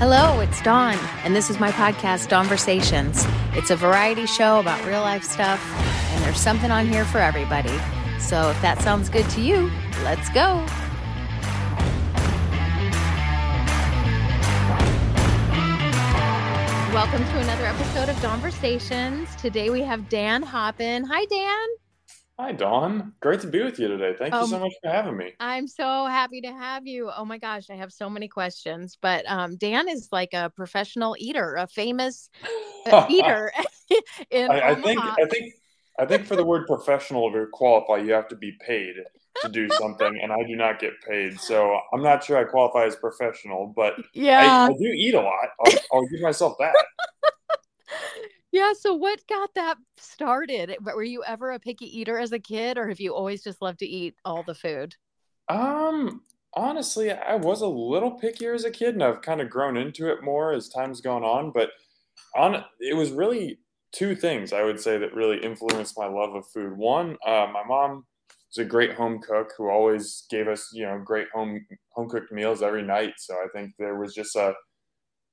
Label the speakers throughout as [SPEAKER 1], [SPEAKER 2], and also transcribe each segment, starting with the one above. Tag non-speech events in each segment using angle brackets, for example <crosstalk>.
[SPEAKER 1] Hello, it's Dawn, and this is my podcast, Dawnversations. It's a variety show about real life stuff, and there's something on here for everybody. So if that sounds good to you, let's go. Welcome to another episode of Dawnversations. Today we have Dan Hoppen. Hi, Dan.
[SPEAKER 2] Hi, Dawn. Great to be with you today. Thank you
[SPEAKER 1] Um,
[SPEAKER 2] so much for having me.
[SPEAKER 1] I'm so happy to have you. Oh my gosh, I have so many questions. But um, Dan is like a professional eater, a famous uh, eater <laughs> <laughs> in
[SPEAKER 2] I, I think I think I think for the word professional to qualify, you have to be paid to do something, and I do not get paid, so I'm not sure I qualify as professional. But I,
[SPEAKER 1] yeah,
[SPEAKER 2] I do eat a lot. I'll, I'll give myself that. <laughs>
[SPEAKER 1] yeah. So what got that started? Were you ever a picky eater as a kid, or have you always just loved to eat all the food?
[SPEAKER 2] Um, honestly, I was a little pickier as a kid, and I've kind of grown into it more as time's gone on. But on it was really two things I would say that really influenced my love of food. One, uh, my mom was a great home cook who always gave us, you know, great home home cooked meals every night. So I think there was just a,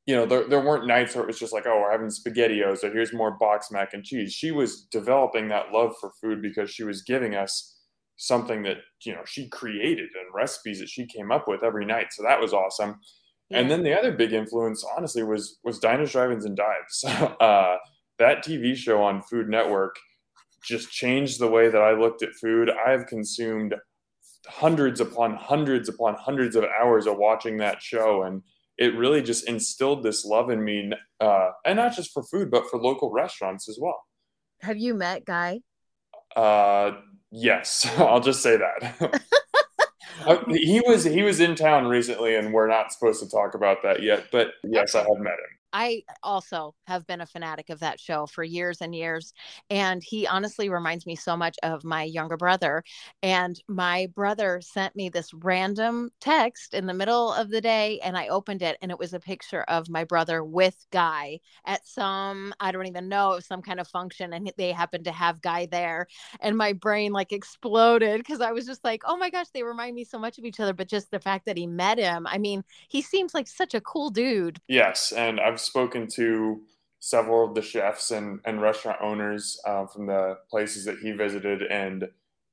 [SPEAKER 2] you know, there, there weren't nights where it was just like, oh, we're having spaghettios or here's more box mac and cheese. She was developing that love for food because she was giving us something that you know she created and recipes that she came up with every night. So that was awesome. And then the other big influence, honestly, was was Diners, Drive-ins, and Dives. <laughs> uh, that TV show on Food Network just changed the way that I looked at food. I've consumed hundreds upon hundreds upon hundreds of hours of watching that show, and it really just instilled this love in me, uh, and not just for food, but for local restaurants as well.
[SPEAKER 1] have you met Guy?
[SPEAKER 2] Uh, yes, <laughs> I'll just say that. <laughs> Uh, he was he was in town recently, and we're not supposed to talk about that yet. But yes, I have met him.
[SPEAKER 1] I also have been a fanatic of that show for years and years. And he honestly reminds me so much of my younger brother. And my brother sent me this random text in the middle of the day, and I opened it, and it was a picture of my brother with Guy at some, I don't even know, some kind of function. And they happened to have Guy there. And my brain like exploded because I was just like, oh my gosh, they remind me so much of each other. But just the fact that he met him, I mean, he seems like such a cool dude.
[SPEAKER 2] Yes, and I've spoken to several of the chefs and, and restaurant owners uh, from the places that he visited, and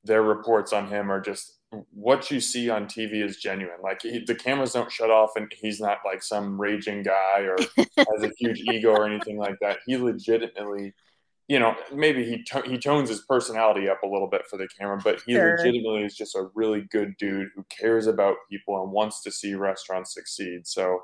[SPEAKER 2] their reports on him are just what you see on TV is genuine. Like he, the cameras don't shut off, and he's not like some raging guy or <laughs> has a huge ego or anything like that. He legitimately, you know, maybe he to- he tones his personality up a little bit for the camera, but he
[SPEAKER 1] Sure.
[SPEAKER 2] legitimately is just a really good dude who cares about people and wants to see restaurants succeed. So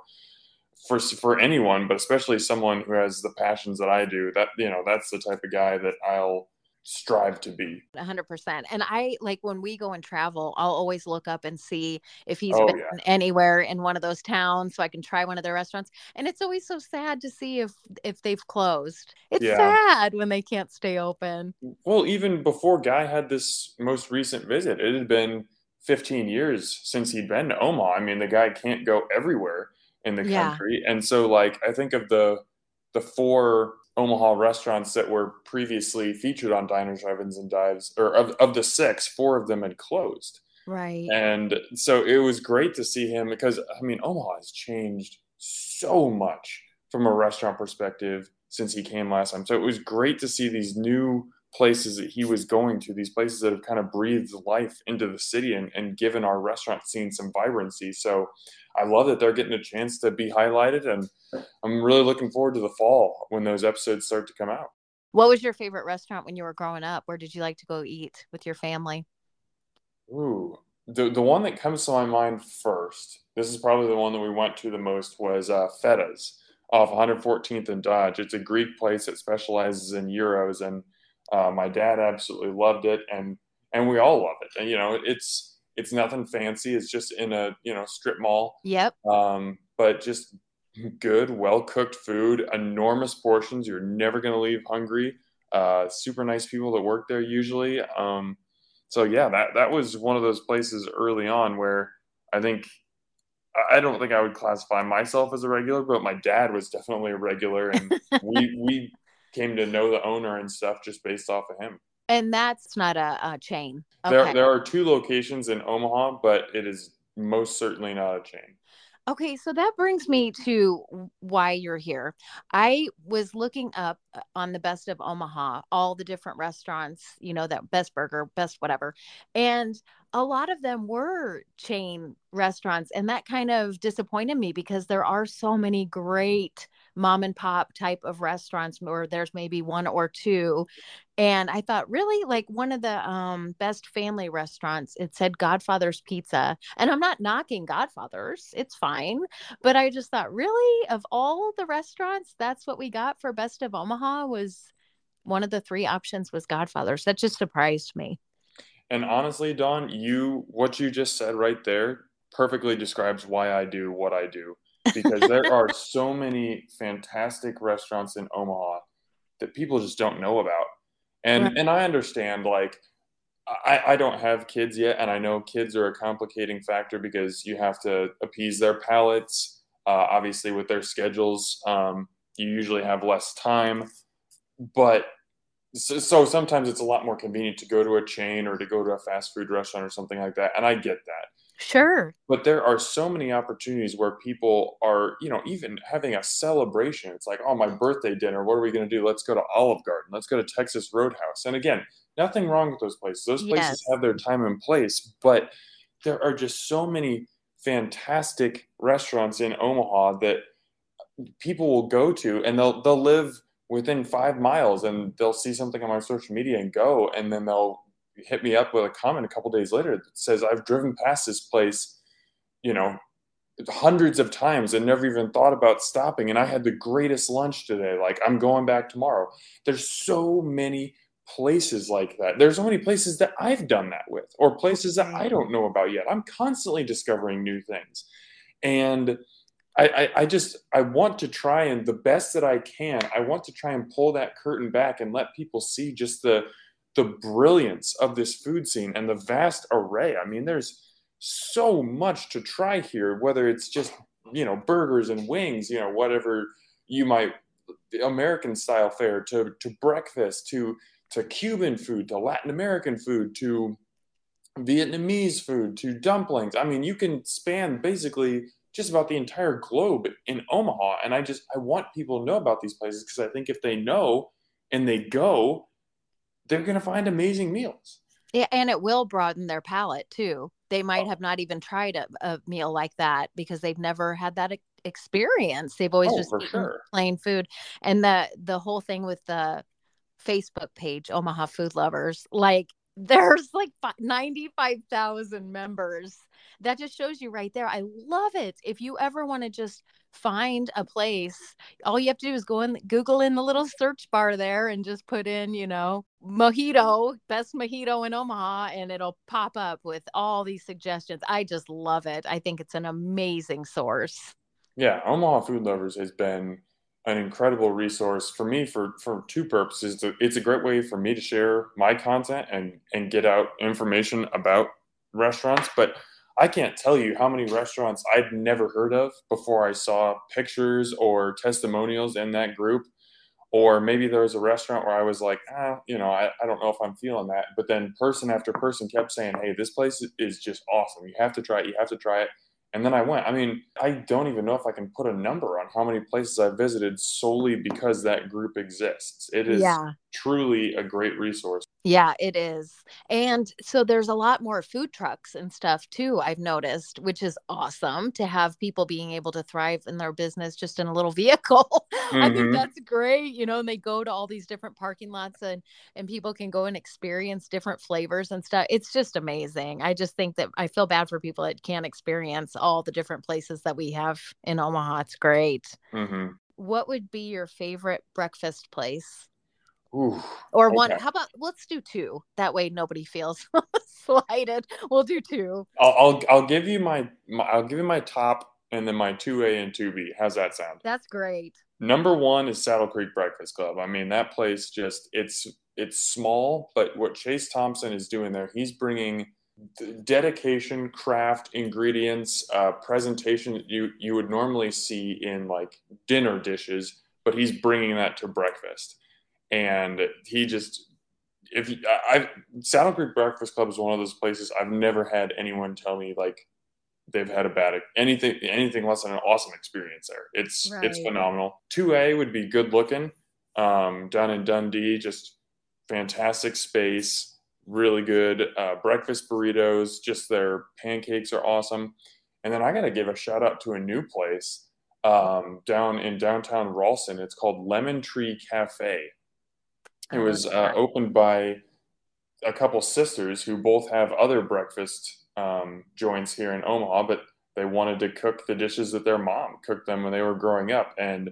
[SPEAKER 2] for for anyone, but especially someone who has the passions that I do, that you know, that's the type of guy that I'll strive to be.
[SPEAKER 1] Hundred percent. And I like when we go and travel, I'll always look up and see if he's
[SPEAKER 2] Oh,
[SPEAKER 1] been
[SPEAKER 2] yeah.
[SPEAKER 1] anywhere in one of those towns so I can try one of their restaurants. And it's always so sad to see if if they've closed. It's
[SPEAKER 2] Yeah.
[SPEAKER 1] sad when they can't stay open.
[SPEAKER 2] Well, even before Guy had this most recent visit, it had been 15 years since he'd been to Omaha. I mean, the guy can't go everywhere in the
[SPEAKER 1] Yeah.
[SPEAKER 2] country. And so like I think of the the four Omaha restaurants that were previously featured on Diners, Drive-ins, and Dives, or of, of the six, four of them had closed.
[SPEAKER 1] Right.
[SPEAKER 2] And so it was great to see him because I mean Omaha has changed so much from a restaurant perspective since he came last time. So it was great to see these new places that he was going to, these places that have kind of breathed life into the city and, and given our restaurant scene some vibrancy. So I love that they're getting a chance to be highlighted and I'm really looking forward to the fall when those episodes start to come out.
[SPEAKER 1] What was your favorite restaurant when you were growing up? Where did you like to go eat with your family?
[SPEAKER 2] Ooh, the the one that comes to my mind first. This is probably the one that we went to the most was uh, Fetta's off 114th and Dodge. It's a Greek place that specializes in gyros, and uh, my dad absolutely loved it, and and we all love it. And you know, it's it's nothing fancy. It's just in a you know strip mall,
[SPEAKER 1] Yep.
[SPEAKER 2] um, but just good, well cooked food, enormous portions. You're never going to leave hungry. Uh, super nice people that work there usually. Um, so yeah, that that was one of those places early on where I think I I don't think I would classify myself as a regular, but my dad was definitely a regular, and <laughs> we we came to know the owner and stuff just based off of him.
[SPEAKER 1] And that's not a, a chain.
[SPEAKER 2] There
[SPEAKER 1] Okay.
[SPEAKER 2] there are two locations in Omaha, but it is most certainly not a chain.
[SPEAKER 1] Okay, so that brings me to why you're here. I was looking up uh, on the best of Omaha, all the different restaurants, you know, that best burger, best whatever. And a lot of them were chain restaurants. And that kind of disappointed me because there are so many great mom and pop type of restaurants where there's maybe one or two. And i thought really? Like one of the um, best family restaurants it said godfather's pizza. And i'm not knocking godfather's it's fine. But i just thought really? Of all the restaurants that's what we got for best of omaha was one of the three options was godfather's. That just surprised me.
[SPEAKER 2] And honestly Dawn, you what you just said right there perfectly describes why i do what i do because there <laughs> are so many fantastic restaurants in Omaha that people just don't know about. And right. and I understand like I, I don't have kids yet, and I know kids are a complicating factor because you have to appease their palates. Uh, obviously, with their schedules, um, you usually have less time. But so, so sometimes it's a lot more convenient to go to a chain or to go to a fast food restaurant or something like that. And I get that.
[SPEAKER 1] Sure.
[SPEAKER 2] But there are so many opportunities where people are, you know, even having a celebration. It's like, oh, my birthday dinner. What are we going to do? Let's go to Olive Garden. Let's go to Texas Roadhouse. And again, nothing wrong with those places. Those places yes. have their time and place, but there are just so many fantastic restaurants in Omaha that people will go to and they'll they'll live within 5 miles and they'll see something on my social media and go and then they'll hit me up with a comment a couple days later that says I've driven past this place, you know, hundreds of times and never even thought about stopping. And I had the greatest lunch today. Like I'm going back tomorrow. There's so many places like that. There's so many places that I've done that with, or places that I mm-hmm. don't know about yet. I'm constantly discovering new things. And I, I, I just I want to try and the best that I can, I want to try and pull that curtain back and let people see just the the brilliance of this food scene and the vast array. I mean, there's so much to try here, whether it's just, you know, burgers and wings, you know, whatever you might American style fare to to breakfast to to Cuban food to Latin American food to Vietnamese food to dumplings. I mean, you can span basically just about the entire globe in Omaha. And I just I want people to know about these places because I think if they know and they go, they're going to find amazing meals.
[SPEAKER 1] Yeah, and it will broaden their palate too. They might oh. have not even tried a, a, meal like that because they've never had that experience. They've always oh, just eaten sure. plain food. And the the whole thing with the Facebook page, Omaha Food Lovers, like <laughs> there's like 95,000 members. That just shows you right there. I love it. If you ever want to just find a place, all you have to do is go in Google in the little search bar there and just put in, you know, mojito, best mojito in Omaha, and it'll pop up with all these suggestions. I just love it. I think it's an amazing source.
[SPEAKER 2] Yeah, Omaha Food Lovers has been an incredible resource for me for for two purposes. It's a great way for me to share my content and and get out information about restaurants, but I can't tell you how many restaurants I'd never heard of before I saw pictures or testimonials in that group. Or maybe there was a restaurant where I was like, ah, you know, I, I don't know if I'm feeling that. But then person after person kept saying, hey, this place is just awesome. You have to try it. You have to try it. And then I went. I mean, I don't even know if I can put a number on how many places I've visited solely because that group exists. It is yeah. truly a great resource.
[SPEAKER 1] Yeah, it is. And so there's a lot more food trucks and stuff too, I've noticed, which is awesome to have people being able to thrive in their business just in a little <laughs> vehicle. Mm-hmm. I think mm-hmm. that's great, you know, and they go to all these different parking lots and and people can go and experience different flavors and stuff. It's just amazing. I just think that I feel bad for people that can't experience all the different places that we have in Omaha. It's great. Mm-hmm. What would be your favorite breakfast place?
[SPEAKER 2] Ooh,
[SPEAKER 1] or okay. one. How about let's do two? That way nobody feels <laughs> slighted. We'll do two.
[SPEAKER 2] I'll, I'll I'll give you my, my I'll give you my top and then my two A and two B. How's that sound?
[SPEAKER 1] That's great.
[SPEAKER 2] Number one is Saddle Creek Breakfast Club. I mean that place just it's it's small, but what Chase Thompson is doing there, he's bringing dedication, craft, ingredients, uh, presentation that you you would normally see in like dinner dishes, but he's bringing that to breakfast and he just if I Saddle Creek Breakfast Club is one of those places I've never had anyone tell me like they've had a bad anything anything less than an awesome experience there. It's
[SPEAKER 1] Right.
[SPEAKER 2] it's phenomenal. Two A would be good looking. Um, down in Dundee, just fantastic space, really good uh, breakfast burritos. Just their pancakes are awesome. And then I got to give a shout out to a new place um, down in downtown Ralston. It's called Lemon Tree Cafe. It was uh, opened by a couple sisters who both have other breakfast um, joints here in Omaha, but they wanted to cook the dishes that their mom cooked them when they were growing up. And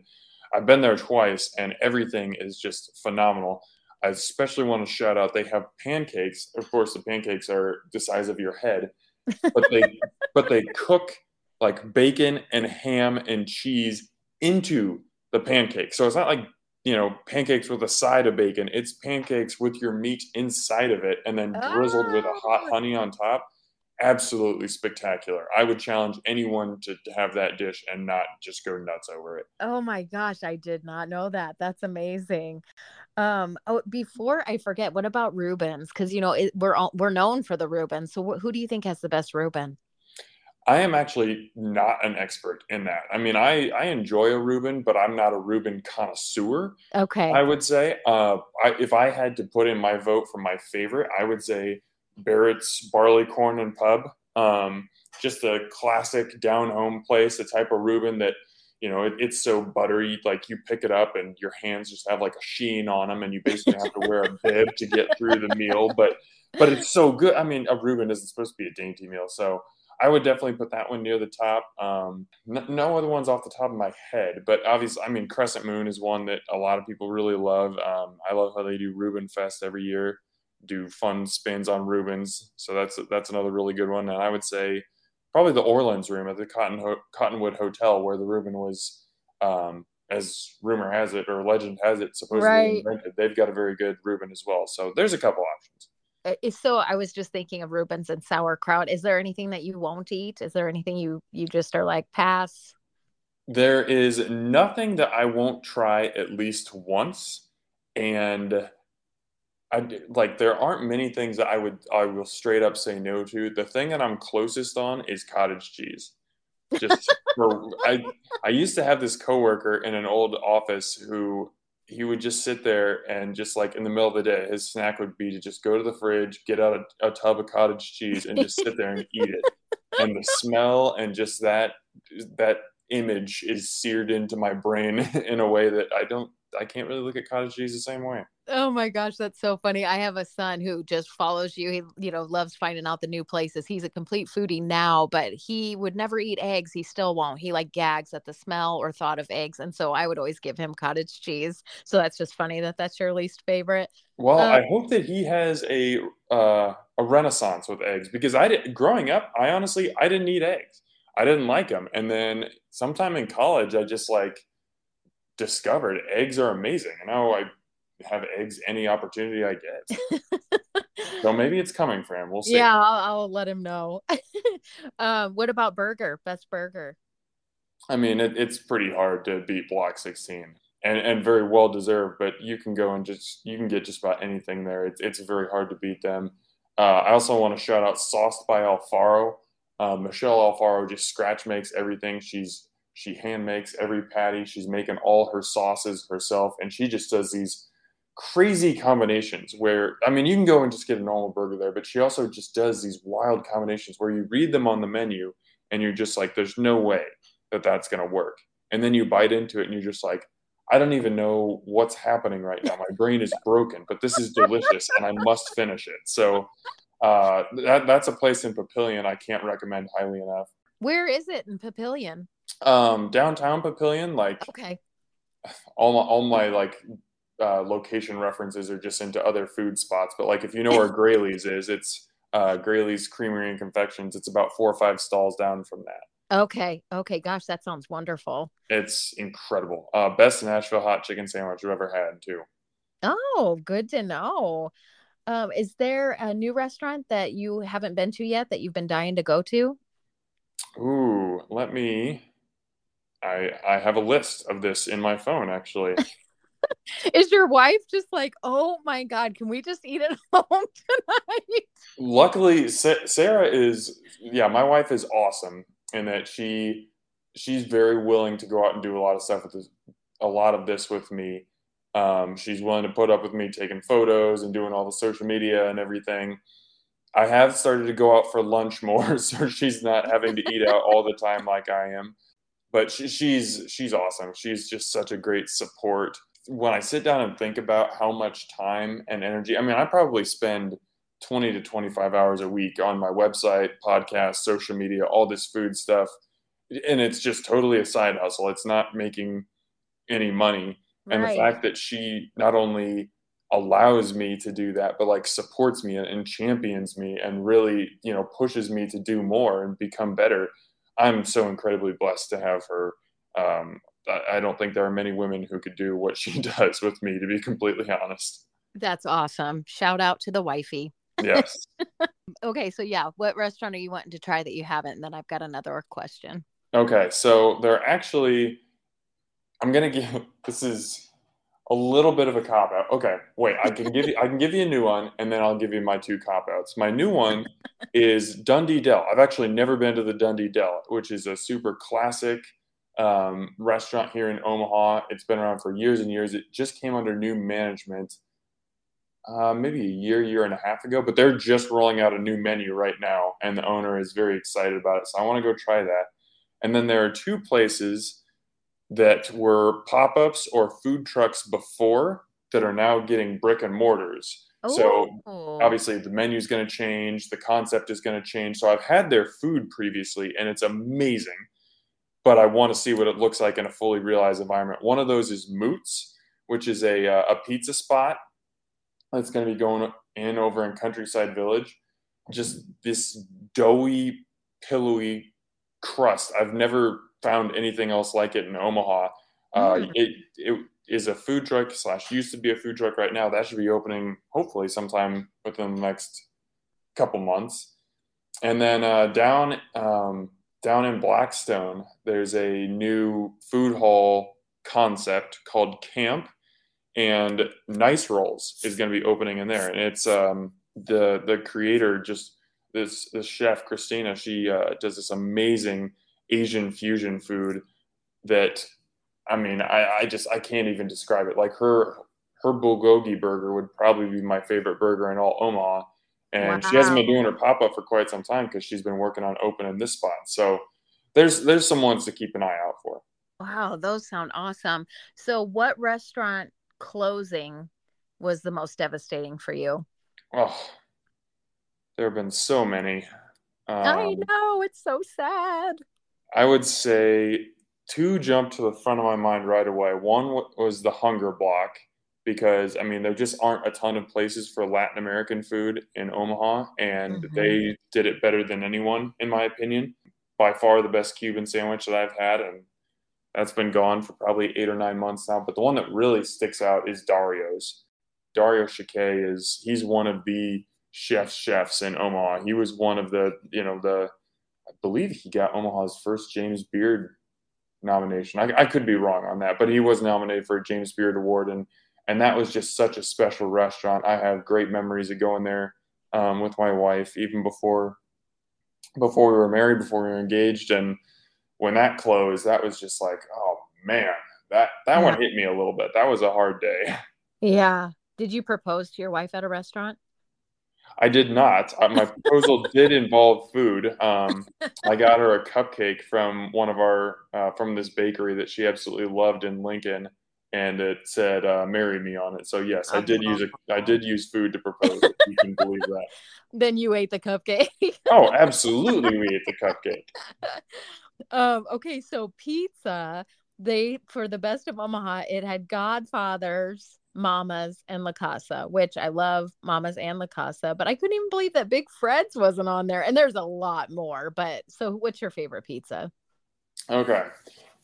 [SPEAKER 2] I've been there twice, and everything is just phenomenal. I especially want to shout out they have pancakes. Of course, the pancakes are the size of your head, but they <laughs> but they cook like bacon and ham and cheese into the pancake. So it's not like you know pancakes with a side of bacon. It's pancakes with your meat inside of it, and then drizzled with a hot
[SPEAKER 1] Oh.
[SPEAKER 2] honey on top. Absolutely spectacular. I would challenge anyone to, to have that dish and not just go nuts over it.
[SPEAKER 1] Oh my gosh, I did not know that. That's amazing. Um, oh, before I forget, what about Rubens? Because you know it, we're all, we're known for the Rubens. So wh- who do you think has the best Reuben?
[SPEAKER 2] I am actually not an expert in that. I mean, I, I enjoy a Reuben, but I'm not a Reuben connoisseur.
[SPEAKER 1] Okay,
[SPEAKER 2] I would say, uh, I, if I had to put in my vote for my favorite, I would say Barrett's Barleycorn and Pub. Um, just a classic down home place, a type of Reuben that, you know, it, it's so buttery. Like you pick it up and your hands just have like a sheen on them, and you basically have to wear a <laughs> bib to get through the meal. But but it's so good. I mean, a Reuben isn't supposed to be a dainty meal, so I would definitely put that one near the top. Um, n- no other ones off the top of my head, but obviously, I mean, Crescent Moon is one that a lot of people really love. Um, I love how they do Reuben Fest every year, do fun spins on Reubens. So that's that's another really good one. And I would say probably the Orleans Room at the Cotton Ho- Cottonwood Hotel, where the Reuben was, um, as rumor has it or legend has it, supposedly
[SPEAKER 1] Right.
[SPEAKER 2] invented. They've got a very good Reuben as well. So there's a couple options.
[SPEAKER 1] Uh, so I was just thinking of Rubens and sauerkraut. Is there anything that you won't eat? Is there anything you you just are like pass?
[SPEAKER 2] There is nothing that I won't try at least once, and I like there aren't many things that I would I will straight up say no to. The thing that I'm closest on is cottage cheese. Just <laughs> for I I used to have this coworker in an old office who he would just sit there and just like in the middle of the day, his snack would be to just go to the fridge, get out a, a tub of cottage cheese, and just sit there and <laughs> eat it. And the smell and just that that image is seared into my brain <laughs> in a way that I don't I can't really look at cottage cheese the same way.
[SPEAKER 1] Oh my gosh, that's so funny. I have a son who just follows you. He, you know, loves finding out the new places. He's a complete foodie now, but he would never eat eggs. He still won't. He like gags at the smell or thought of eggs. And so I would always give him cottage cheese. So that's just funny that that's your least favorite.
[SPEAKER 2] Well,
[SPEAKER 1] Uh,
[SPEAKER 2] I hope that he has a uh, a renaissance with eggs because I did growing up. I honestly I didn't eat eggs. I didn't like them, and then sometime in college, I just like discovered eggs are amazing, and now I have eggs any opportunity I get. <laughs> So maybe it's coming for him. We'll see.
[SPEAKER 1] yeah, I'll, I'll let him know. <laughs> um, what about burger? Best burger?
[SPEAKER 2] I mean, it, it's pretty hard to beat Block 16, and and very well deserved. But you can go and just you can get just about anything there. It's it's very hard to beat them. Uh, I also want to shout out Sauced by Alfaro. Uh, Michelle Alfaro just scratch makes everything. She's she hand makes every patty. She's making all her sauces herself, and she just does these crazy combinations where I mean you can go and just get a normal burger there, but she also just does these wild combinations where you read them on the menu and you're just like, there's no way that that's going to work. And then you bite into it and you're just like, I don't even know what's happening right now. My brain is broken, but this is delicious and I must finish it. So uh, that, that's a place in Papillion I can't recommend highly enough.
[SPEAKER 1] Where is it in Papillion?
[SPEAKER 2] Um, downtown Papillion, like
[SPEAKER 1] Okay.
[SPEAKER 2] all my, all my like uh, location references are just into other food spots. But like if you know where <laughs> Grayleys is, it's uh, Grayleys Creamery and Confections. It's about four or five stalls down from that.
[SPEAKER 1] Okay. Okay. Gosh, that sounds wonderful.
[SPEAKER 2] It's incredible. Uh, best Nashville hot chicken sandwich I've ever had too.
[SPEAKER 1] Oh, good to know. Um, is there a new restaurant that you haven't been to yet that you've been dying to go to?
[SPEAKER 2] Ooh, let me. I I have a list of this in my phone actually. <laughs>
[SPEAKER 1] Is your wife just like, oh my God, can we just eat at <laughs> home tonight?
[SPEAKER 2] Luckily, Sa- Sarah is yeah, my wife is awesome in that she she's very willing to go out and do a lot of stuff with this, a lot of this with me. Um, she's willing to put up with me taking photos and doing all the social media and everything. I have started to go out for lunch more, <laughs> so she's not having to eat out all the time like I am. But she, she's she's awesome. She's just such a great support. When I sit down and think about how much time and energy, I mean, I probably spend 20 to 25 hours a week on my website, podcast, social media, all this food stuff. And it's just totally a side hustle. It's not making any money. And right. the fact that she not only allows me to do that, but like supports me and, champions me and really, you know, pushes me to do more and become better. I'm so incredibly blessed to have her. Um, I don't think there are many women who could do what she <laughs> does with me, to be completely honest.
[SPEAKER 1] That's awesome. Shout out to the wifey.
[SPEAKER 2] Yes. <laughs>
[SPEAKER 1] okay, so yeah, what restaurant are you wanting to try that you haven't? And then I've got another question.
[SPEAKER 2] Okay, so they're actually, I'm gonna <laughs> give this is a little bit of a cop out. Okay, wait, I can give you <laughs> I can give you a new one, and then I'll give you my two cop outs. My new one is Dundee Dell. I've actually never been to the Dundee Dell, which is a super classic um, restaurant here in Omaha. It's been around for years and years. It just came under new management uh, maybe a year, year and a half ago, but they're just rolling out a new menu right now, and the owner is very excited about it. So I want to go try that. And then there are two places that were pop ups or food trucks before that are now getting brick and mortars. Ooh. So obviously the menu is going to change, the concept is going to change. So I've had their food previously, and it's amazing. But I want to see what it looks like in a fully realized environment. One of those is Moots, which is a, uh, a pizza spot that's going to be going in over in Countryside Village. Just this doughy, pillowy crust. I've never found anything else like it in Omaha. Uh, mm. It it is a food truck slash used to be a food truck right now. That should be opening hopefully sometime within the next couple months. And then uh, down um, down in Blackstone, there's a new food hall concept called Camp and Nice Rolls is going to be opening in there, and it's um, the the creator just this this chef Christina. She uh, does this amazing Asian fusion food that I mean I, I just I can't even describe it. Like her her bulgogi burger would probably be my favorite burger in all Omaha. And wow. she hasn't been doing her pop up for quite some time because she's been working on opening this spot. So there's there's some ones to keep an eye out for.
[SPEAKER 1] Wow, those sound awesome. So what restaurant closing was the most devastating for you?
[SPEAKER 2] Oh, there have been so many.
[SPEAKER 1] Um, I know it's so sad.
[SPEAKER 2] I would say two jumped to the front of my mind right away. One was the Hunger Block because I mean there just aren't a ton of places for Latin American food in Omaha, and mm-hmm. they did it better than anyone, in my opinion. By far the best Cuban sandwich that I've had, and that's been gone for probably eight or nine months now. But the one that really sticks out is Dario's. Dario Schicke is he's one of the chefs chefs in Omaha. He was one of the you know the I believe he got Omaha's first James Beard nomination. I, I could be wrong on that, but he was nominated for a James Beard Award, and and that was just such a special restaurant. I have great memories of going there um, with my wife, even before before we were married, before we were engaged, and when that closed, that was just like, oh man, that that yeah. one hit me a little bit. That was a hard day. <laughs>
[SPEAKER 1] Yeah. Did you propose to your wife at a restaurant?
[SPEAKER 2] I did not. Uh, my <laughs> proposal did involve food. Um, I got her a cupcake from one of our uh, from this bakery that she absolutely loved in Lincoln, and it said uh, "Marry me" on it. So yes, I did use a I did use food to propose. you can believe that. <laughs>
[SPEAKER 1] Then you ate the cupcake. <laughs>
[SPEAKER 2] oh, absolutely, we ate the cupcake.
[SPEAKER 1] Um, okay, so pizza, they for the best of Omaha, it had Godfathers, Mamas, and La Casa, which I love Mamas and La Casa, but I couldn't even believe that Big Fred's wasn't on there. And there's a lot more. But so what's your favorite pizza?
[SPEAKER 2] Okay.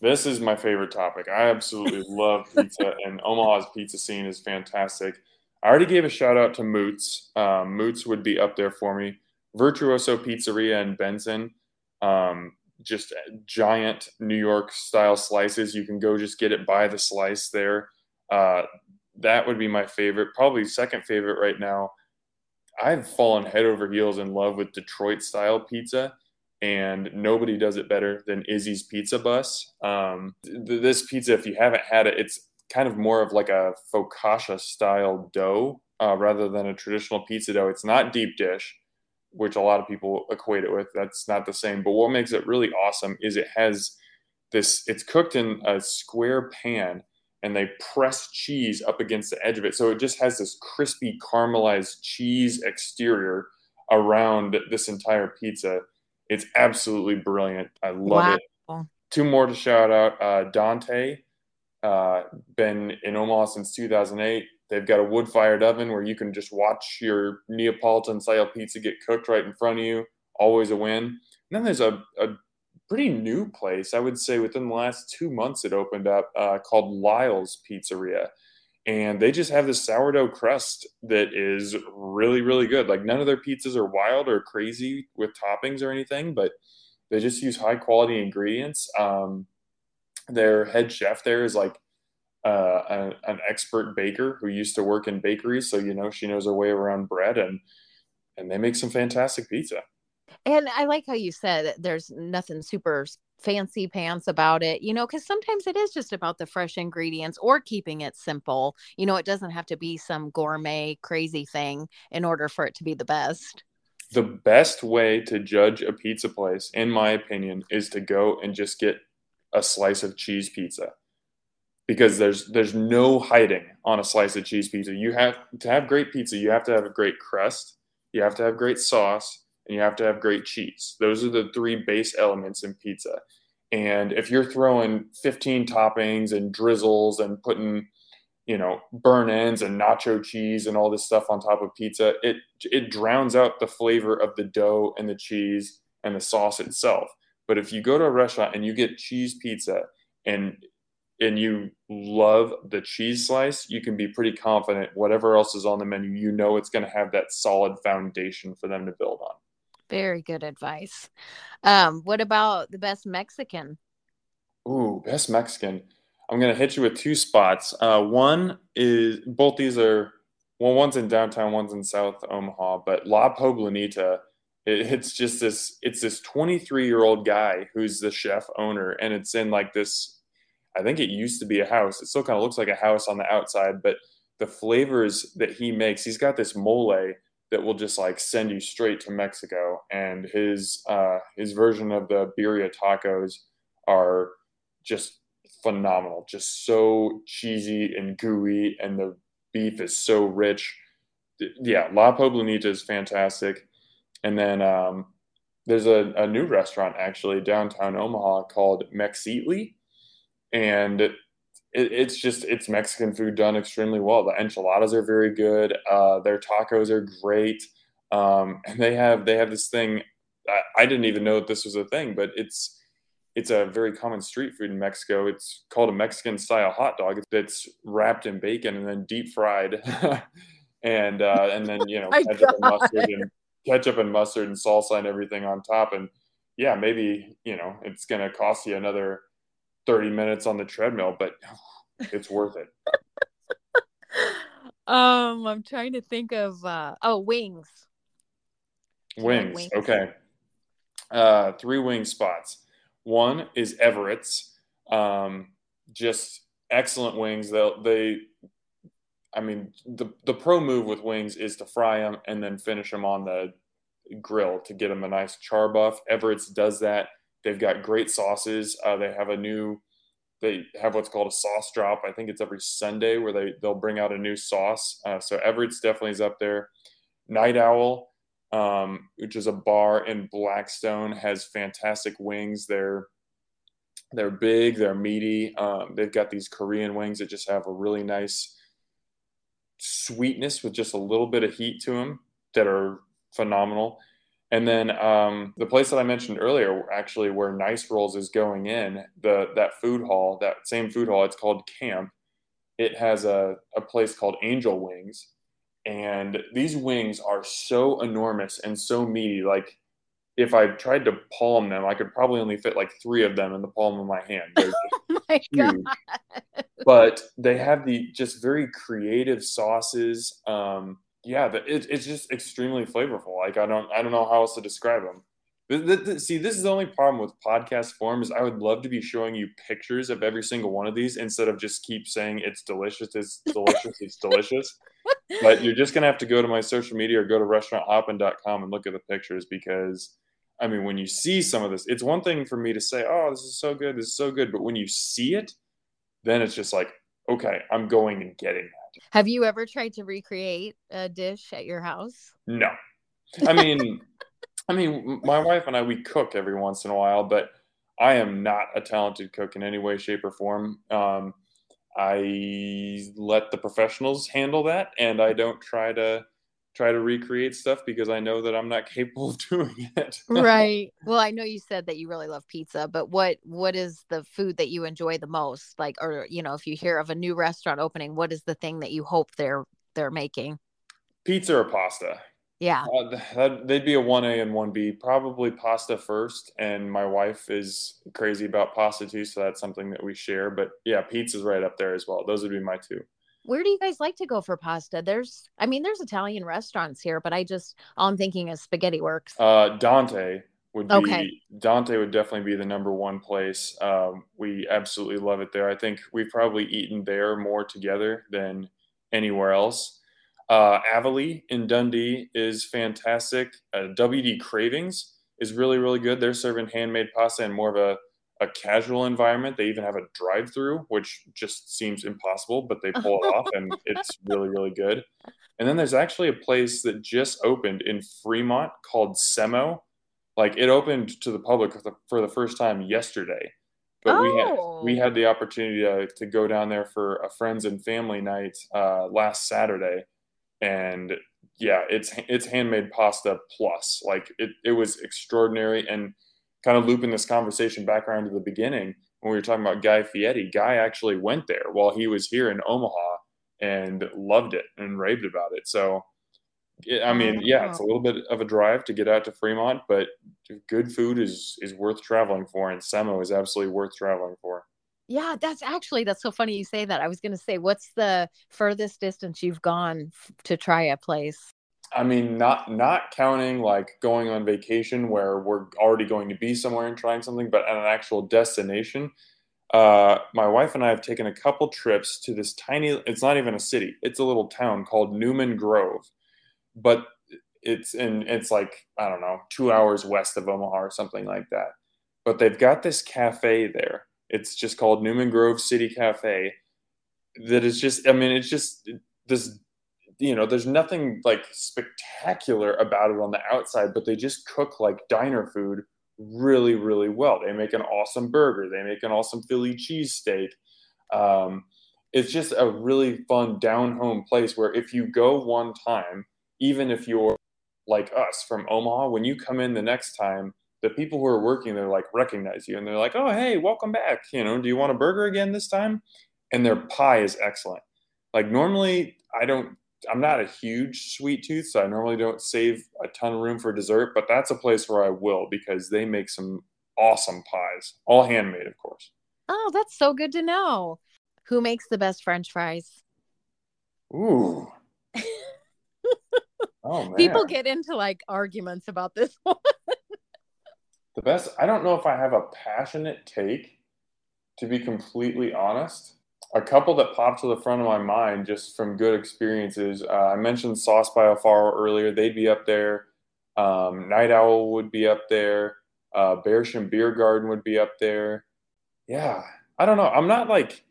[SPEAKER 2] This is my favorite topic. I absolutely <laughs> love pizza, and Omaha's pizza scene is fantastic. I already gave a shout out to Moots. Um, Moots would be up there for me. Virtuoso Pizzeria in Benson. Um, just giant New York style slices. You can go just get it by the slice there. Uh, that would be my favorite. Probably second favorite right now. I've fallen head over heels in love with Detroit style pizza. and nobody does it better than Izzy's Pizza Bus. Um, th- this pizza, if you haven't had it, it's kind of more of like a focaccia style dough uh, rather than a traditional pizza dough. It's not deep dish, which a lot of people equate it with. That's not the same. But what makes it really awesome is it has this. It's cooked in a square pan and they press cheese up against the edge of it. So it just has this crispy caramelized cheese exterior around this entire pizza. It's absolutely brilliant. I love wow. it. Two more to shout out uh, Dante, uh, been in Omaha since 2008. They've got a wood fired oven where you can just watch your Neapolitan style pizza get cooked right in front of you. Always a win. And then there's a, a pretty new place. I would say within the last two months it opened up uh, called Lyle's Pizzeria. And they just have this sourdough crust that is really, really good. Like none of their pizzas are wild or crazy with toppings or anything, but they just use high quality ingredients. Um, their head chef there is like uh, an, an expert baker who used to work in bakeries, so you know she knows her way around bread, and and they make some fantastic pizza.
[SPEAKER 1] And I like how you said there's nothing super fancy pants about it, you know, because sometimes it is just about the fresh ingredients or keeping it simple. You know, it doesn't have to be some gourmet crazy thing in order for it to be the best.
[SPEAKER 2] The best way to judge a pizza place, in my opinion, is to go and just get a slice of cheese pizza because there's there's no hiding on a slice of cheese pizza. You have to have great pizza, you have to have a great crust, you have to have great sauce, and you have to have great cheese. Those are the three base elements in pizza. And if you're throwing 15 toppings and drizzles and putting, you know, burnt ends and nacho cheese and all this stuff on top of pizza, it it drowns out the flavor of the dough and the cheese and the sauce itself. But if you go to a restaurant and you get cheese pizza and and you love the cheese slice, you can be pretty confident whatever else is on the menu, you know it's going to have that solid foundation for them to build on.
[SPEAKER 1] Very good advice. Um, what about the best Mexican?
[SPEAKER 2] Ooh, best Mexican. I'm gonna hit you with two spots. Uh, one is both these are well, one's in downtown, one's in South Omaha, but La Poblanita. It, it's just this. It's this 23 year old guy who's the chef owner, and it's in like this. I think it used to be a house. It still kind of looks like a house on the outside, but the flavors that he makes, he's got this mole that will just like send you straight to Mexico. And his uh, his version of the birria tacos are just phenomenal, just so cheesy and gooey, and the beef is so rich. Yeah, La Poblanita is fantastic. And then um, there's a, a new restaurant actually downtown Omaha called Mexitli, and it, it's just it's Mexican food done extremely well. The enchiladas are very good. Uh, their tacos are great, um, and they have they have this thing. I, I didn't even know that this was a thing, but it's it's a very common street food in Mexico. It's called a Mexican style hot dog. That's wrapped in bacon and then deep fried, <laughs> and uh, and then you know <laughs> ketchup and mustard and ketchup and mustard and salsa and everything on top. And yeah, maybe you know it's gonna cost you another 30 minutes on the treadmill, but <laughs> it's worth it.
[SPEAKER 1] um, I'm trying to think of uh oh wings.
[SPEAKER 2] Wings. wings. Okay. Uh three wing spots. One is Everett's. Um, just excellent wings. They'll they I mean the the pro move with wings is to fry them and then finish them on the grill to get them a nice char buff. Everett's does that They've got great sauces. Uh, they have a new, they have what's called a sauce drop. I think it's every Sunday where they they'll bring out a new sauce. Uh, so Everett's definitely is up there. Night Owl, um, which is a bar in Blackstone, has fantastic wings. They're they're big, they're meaty. Um, they've got these Korean wings that just have a really nice sweetness with just a little bit of heat to them that are phenomenal. And then um, the place that I mentioned earlier, actually, where Nice Rolls is going in, the that food hall, that same food hall, it's called Camp. It has a, a place called Angel Wings, and these wings are so enormous and so meaty. Like if I tried to palm them, I could probably only fit like three of them in the palm of my hand. <laughs> Oh my huge. God. But they have the just very creative sauces. Um, yeah, it, it's just extremely flavorful. Like I don't I don't know how else to describe them. See, this is the only problem with podcast form is I would love to be showing you pictures of every single one of these instead of just keep saying it's delicious, it's <laughs> delicious, it's delicious. But you're just gonna have to go to my social media or go to restauranthoppen.com and look at the pictures because I mean, when you see some of this, it's one thing for me to say, "Oh, this is so good, this is so good," but when you see it, then it's just like, okay, I'm going and getting that.
[SPEAKER 1] Have you ever tried to recreate a dish at your house?
[SPEAKER 2] No. I mean, I mean, my wife and I we cook every once in a while, but I am not a talented cook in any way, shape, or form. Um, I let the professionals handle that, and I don't try to try to recreate stuff because I know that I'm not <laughs> capable of doing it.
[SPEAKER 1] right. <laughs> Well, I know you said that you really love pizza, but what what is the food that you enjoy the most? Like or you know, if you hear of a new restaurant opening, what is the thing that you hope they're they're making?
[SPEAKER 2] Pizza or pasta?
[SPEAKER 1] Yeah.
[SPEAKER 2] Uh, that, they'd be a 1A and 1B. Probably pasta first. And my wife is crazy about pasta too. So that's something that we share. But yeah, pizza's right up there as well. Those would be my two.
[SPEAKER 1] Where do you guys like to go for pasta? There's, I mean, there's Italian restaurants here, but I just, all I'm thinking is Spaghetti Works.
[SPEAKER 2] Uh, Dante would be, okay. Dante would definitely be the number one place. Um, we absolutely love it there. I think we've probably eaten there more together than anywhere else. Uh, Avoli in Dundee is fantastic. Uh, WD Cravings is really, really good. They're serving handmade pasta and more of a, a casual environment. They even have a drive through, which just seems impossible, but they pull it off and <laughs> it's really, really good. And then there's actually a place that just opened in Fremont called Semo. Like it opened to the public for the, for the first time yesterday. But oh. we had we had the opportunity to, to go down there for a friends and family night uh, last Saturday and yeah, it's it's handmade pasta plus. Like it it was extraordinary and kind of looping this conversation back around to the beginning when we were talking about Guy Fieri. Guy actually went there while he was here in Omaha and loved it and raved about it. So I mean, yeah, it's a little bit of a drive to get out to Fremont, but good food is is worth traveling for, and Semo is absolutely worth traveling for.
[SPEAKER 1] Yeah, that's actually that's so funny you say that. I was going to say, what's the furthest distance you've gone f- to try a place?
[SPEAKER 2] I mean, not not counting like going on vacation where we're already going to be somewhere and trying something, but at an actual destination. Uh, my wife and I have taken a couple trips to this tiny. It's not even a city; it's a little town called Newman Grove, but it's in it's like I don't know, two hours west of Omaha or something like that. But they've got this cafe there it's just called Newman Grove City Cafe. That is just, I mean, it's just this, you know, there's nothing like spectacular about it on the outside, but they just cook like diner food really, really well. They make an awesome burger, they make an awesome Philly cheesesteak. Um, it's just a really fun down home place where if you go one time, even if you're like us from Omaha, when you come in the next time, the people who are working there like recognize you and they're like, oh, hey, welcome back. You know, do you want a burger again this time? And their pie is excellent. Like normally, I don't. I'm not a huge sweet tooth, so I normally don't save a ton of room for dessert. But that's a place where I will because they make some awesome pies, all handmade, of course.
[SPEAKER 1] Oh, that's so good to know. Who makes the best French fries?
[SPEAKER 2] Ooh. <laughs> oh man.
[SPEAKER 1] People get into like arguments about this <laughs> one.
[SPEAKER 2] The best, I don't know if I have a passionate take, to be completely honest. A couple that popped to the front of my mind just from good experiences. Uh, I mentioned Sauce by earlier. They'd be up there. Um, Night Owl would be up there. Uh, Beer Garden would be up there. Yeah, I don't know. I'm not like,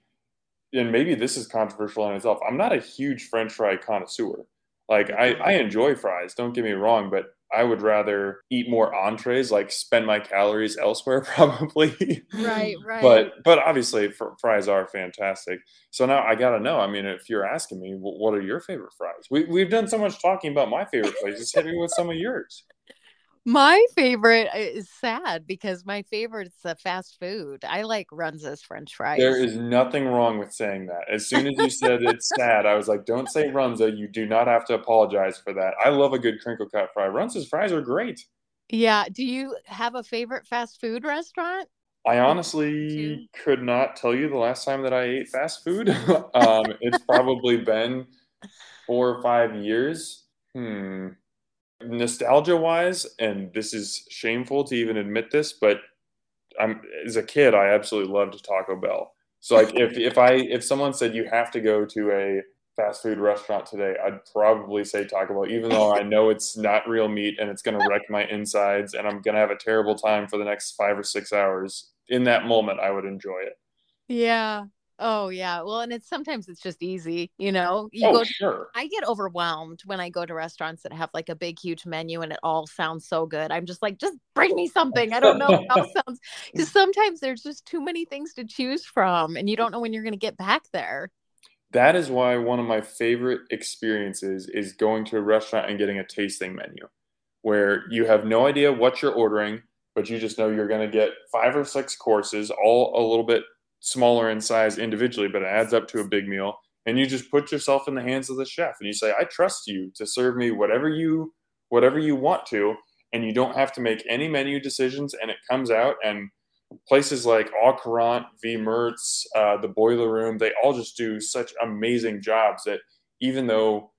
[SPEAKER 2] and maybe this is controversial in itself. I'm not a huge French fry connoisseur. Like I, I enjoy fries. Don't get me wrong, but I would rather eat more entrees, like spend my calories elsewhere, <laughs> probably.
[SPEAKER 1] Right, <laughs> right.
[SPEAKER 2] but but obviously, fr- fries are fantastic. So now I gotta know. I mean, if you're asking me, what are your favorite fries? We we've done so much talking about my favorite places. Hit me with some of yours.
[SPEAKER 1] My favorite is sad because my favorite's the fast food. I like Runza's French fries.
[SPEAKER 2] There is nothing wrong with saying that. As soon as you said it's sad, I was like, don't say Runza. You do not have to apologize for that. I love a good crinkle cut fry. Runza's fries are great.
[SPEAKER 1] Yeah. Do you have a favorite fast food restaurant?
[SPEAKER 2] I honestly could not tell you the last time that I ate fast food. <laughs> um, it's probably been four or five years. Hmm nostalgia wise, and this is shameful to even admit this, but I'm as a kid, I absolutely loved Taco Bell. So like if if I if someone said you have to go to a fast food restaurant today, I'd probably say Taco Bell, even though I know it's not real meat and it's going to wreck my insides and I'm going to have a terrible time for the next five or six hours. In that moment, I would enjoy it.
[SPEAKER 1] Yeah. Oh yeah. Well, and it's sometimes it's just easy, you oh, know. You
[SPEAKER 2] oh,
[SPEAKER 1] go
[SPEAKER 2] sure.
[SPEAKER 1] I get overwhelmed when I go to restaurants that have like a big huge menu and it all sounds so good. I'm just like, just bring me something. I don't know how <laughs> sounds because sometimes there's just too many things to choose from and you don't know when you're gonna get back there.
[SPEAKER 2] That is why one of my favorite experiences is going to a restaurant and getting a tasting menu where you have no idea what you're ordering, but you just know you're going to get five or six courses, all a little bit smaller in size individually, but it adds up to a big meal. And you just put yourself in the hands of the chef and you say, I trust you to serve me whatever you whatever you want to. And you don't have to make any menu decisions and it comes out and places like Au Courant, V Mertz, uh, the Boiler Room, they all just do such amazing jobs that even though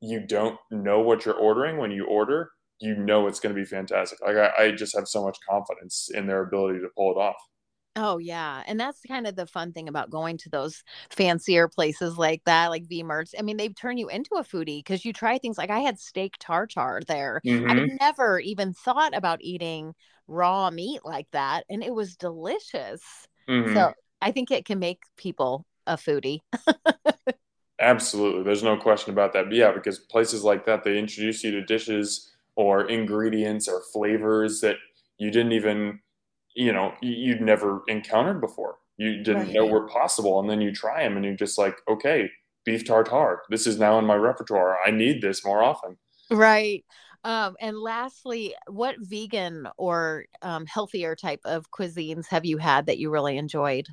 [SPEAKER 2] you don't know what you're ordering when you order, you know it's going to be fantastic. Like I, I just have so much confidence in their ability to pull it off.
[SPEAKER 1] Oh yeah, and that's kind of the fun thing about going to those fancier places like that, like V Mertz. I mean, they turn you into a foodie because you try things like I had steak tartare there.
[SPEAKER 2] Mhm.
[SPEAKER 1] I never even thought about eating raw meat like that, and it was delicious.
[SPEAKER 2] Mhm.
[SPEAKER 1] So I think it can make people a foodie. <laughs>
[SPEAKER 2] Absolutely. There's no question about that. But yeah, because places like that, they introduce you to dishes or ingredients or flavors that you didn't even, you know, you'd never encountered before. You didn't know were possible. And then you try them and you're just like, okay, beef tartare. This is now in my repertoire. I need this more often.
[SPEAKER 1] Right. Um, and lastly, what vegan or um, healthier type of cuisines have you had that you really enjoyed?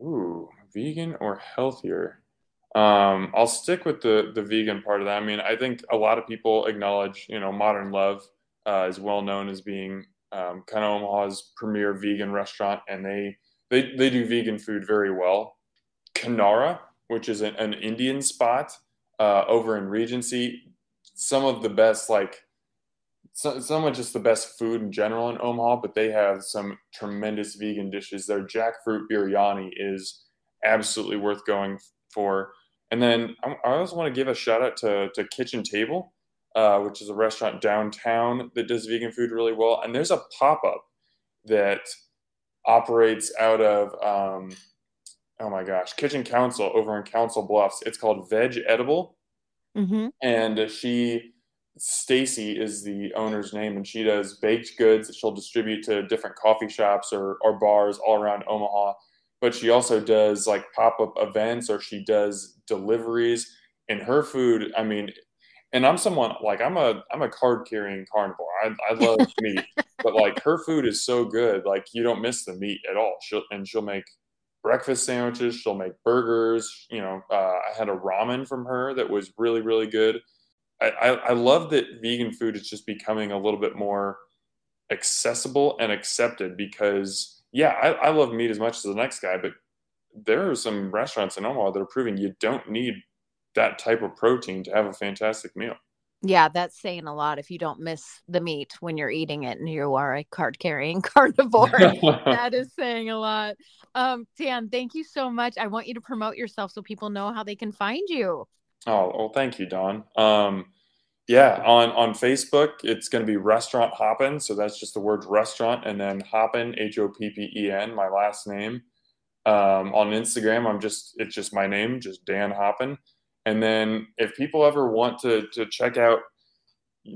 [SPEAKER 2] Ooh, vegan or healthier? Um, I'll stick with the the vegan part of that. I mean, I think a lot of people acknowledge, you know, Modern Love uh, is well known as being um, kind of Omaha's premier vegan restaurant, and they they they do vegan food very well. Kanara, which is an, an Indian spot uh, over in Regency, some of the best like so, some of just the best food in general in Omaha, but they have some tremendous vegan dishes. Their jackfruit biryani is absolutely worth going for. And then I, I also want to give a shout out to, to Kitchen Table, uh, which is a restaurant downtown that does vegan food really well. And there's a pop up that operates out of, um, oh my gosh, Kitchen Council over in Council Bluffs. It's called Veg Edible
[SPEAKER 1] Mm-hmm.
[SPEAKER 2] and she Stacy is the owner's name and she does baked goods that she'll distribute to different coffee shops or, or bars all around Omaha but she also does like pop-up events or she does deliveries and her food I mean and I'm someone like I'm a I'm a card carrying carnivore I, I love <laughs> meat but like her food is so good like you don't miss the meat at all she'll and she'll make breakfast sandwiches. She'll make burgers. You know, uh, I had a ramen from her that was really, really good. I, I, I love that vegan food is just becoming a little bit more accessible and accepted because, yeah, I, I love meat as much as the next guy, but there are some restaurants in Omaha that are proving you don't need that type of protein to have a fantastic meal.
[SPEAKER 1] Yeah, that's saying a lot if you don't miss the meat when you're eating it and you are a card carrying <laughs> carnivore. <laughs> that is saying a lot. Um, Dan, thank you so much. I want you to promote yourself so people know how they can find you.
[SPEAKER 2] Oh, well, thank you, Dawn. Um, yeah, on on Facebook, it's going to be Restaurant Hoppen. So that's just the word restaurant, and then Hoppen, H O P P E N, my last name. Um, on Instagram, I'm just it's just my name, just Dan Hoppen. And then if people ever want to to check out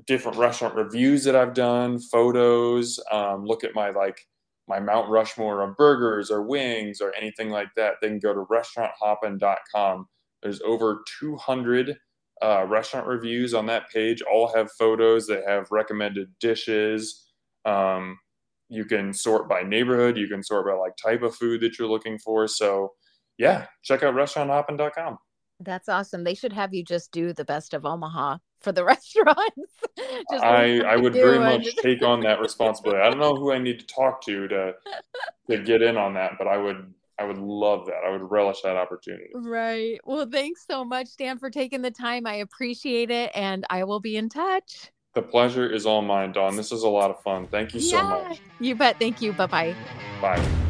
[SPEAKER 2] different restaurant reviews that I've done, photos, um, look at my like my Mount Rushmore of burgers or wings or anything like that, they can go to restauranthoppen.com. There's over 200 uh, restaurant reviews on that page. All have photos. They have recommended dishes. Um, you can sort by neighborhood. You can sort by like type of food that you're looking for. So yeah, check out restauranthoppen.com.
[SPEAKER 1] That's awesome. They should have you just do the best of Omaha for the <laughs> restaurants. just
[SPEAKER 2] I, I would very much
[SPEAKER 1] just-
[SPEAKER 2] take on that responsibility. I don't know who I need to talk to to <laughs> to get in on that, but I would I would love that. I would relish that opportunity.
[SPEAKER 1] Right. Well, thanks so much, Dan, for taking the time. I appreciate it. And I will be in touch.
[SPEAKER 2] The pleasure is all mine, Dawn. This is a lot of fun. Thank you so
[SPEAKER 1] yeah,
[SPEAKER 2] much.
[SPEAKER 1] You bet. Thank you. Bye bye.
[SPEAKER 2] Bye.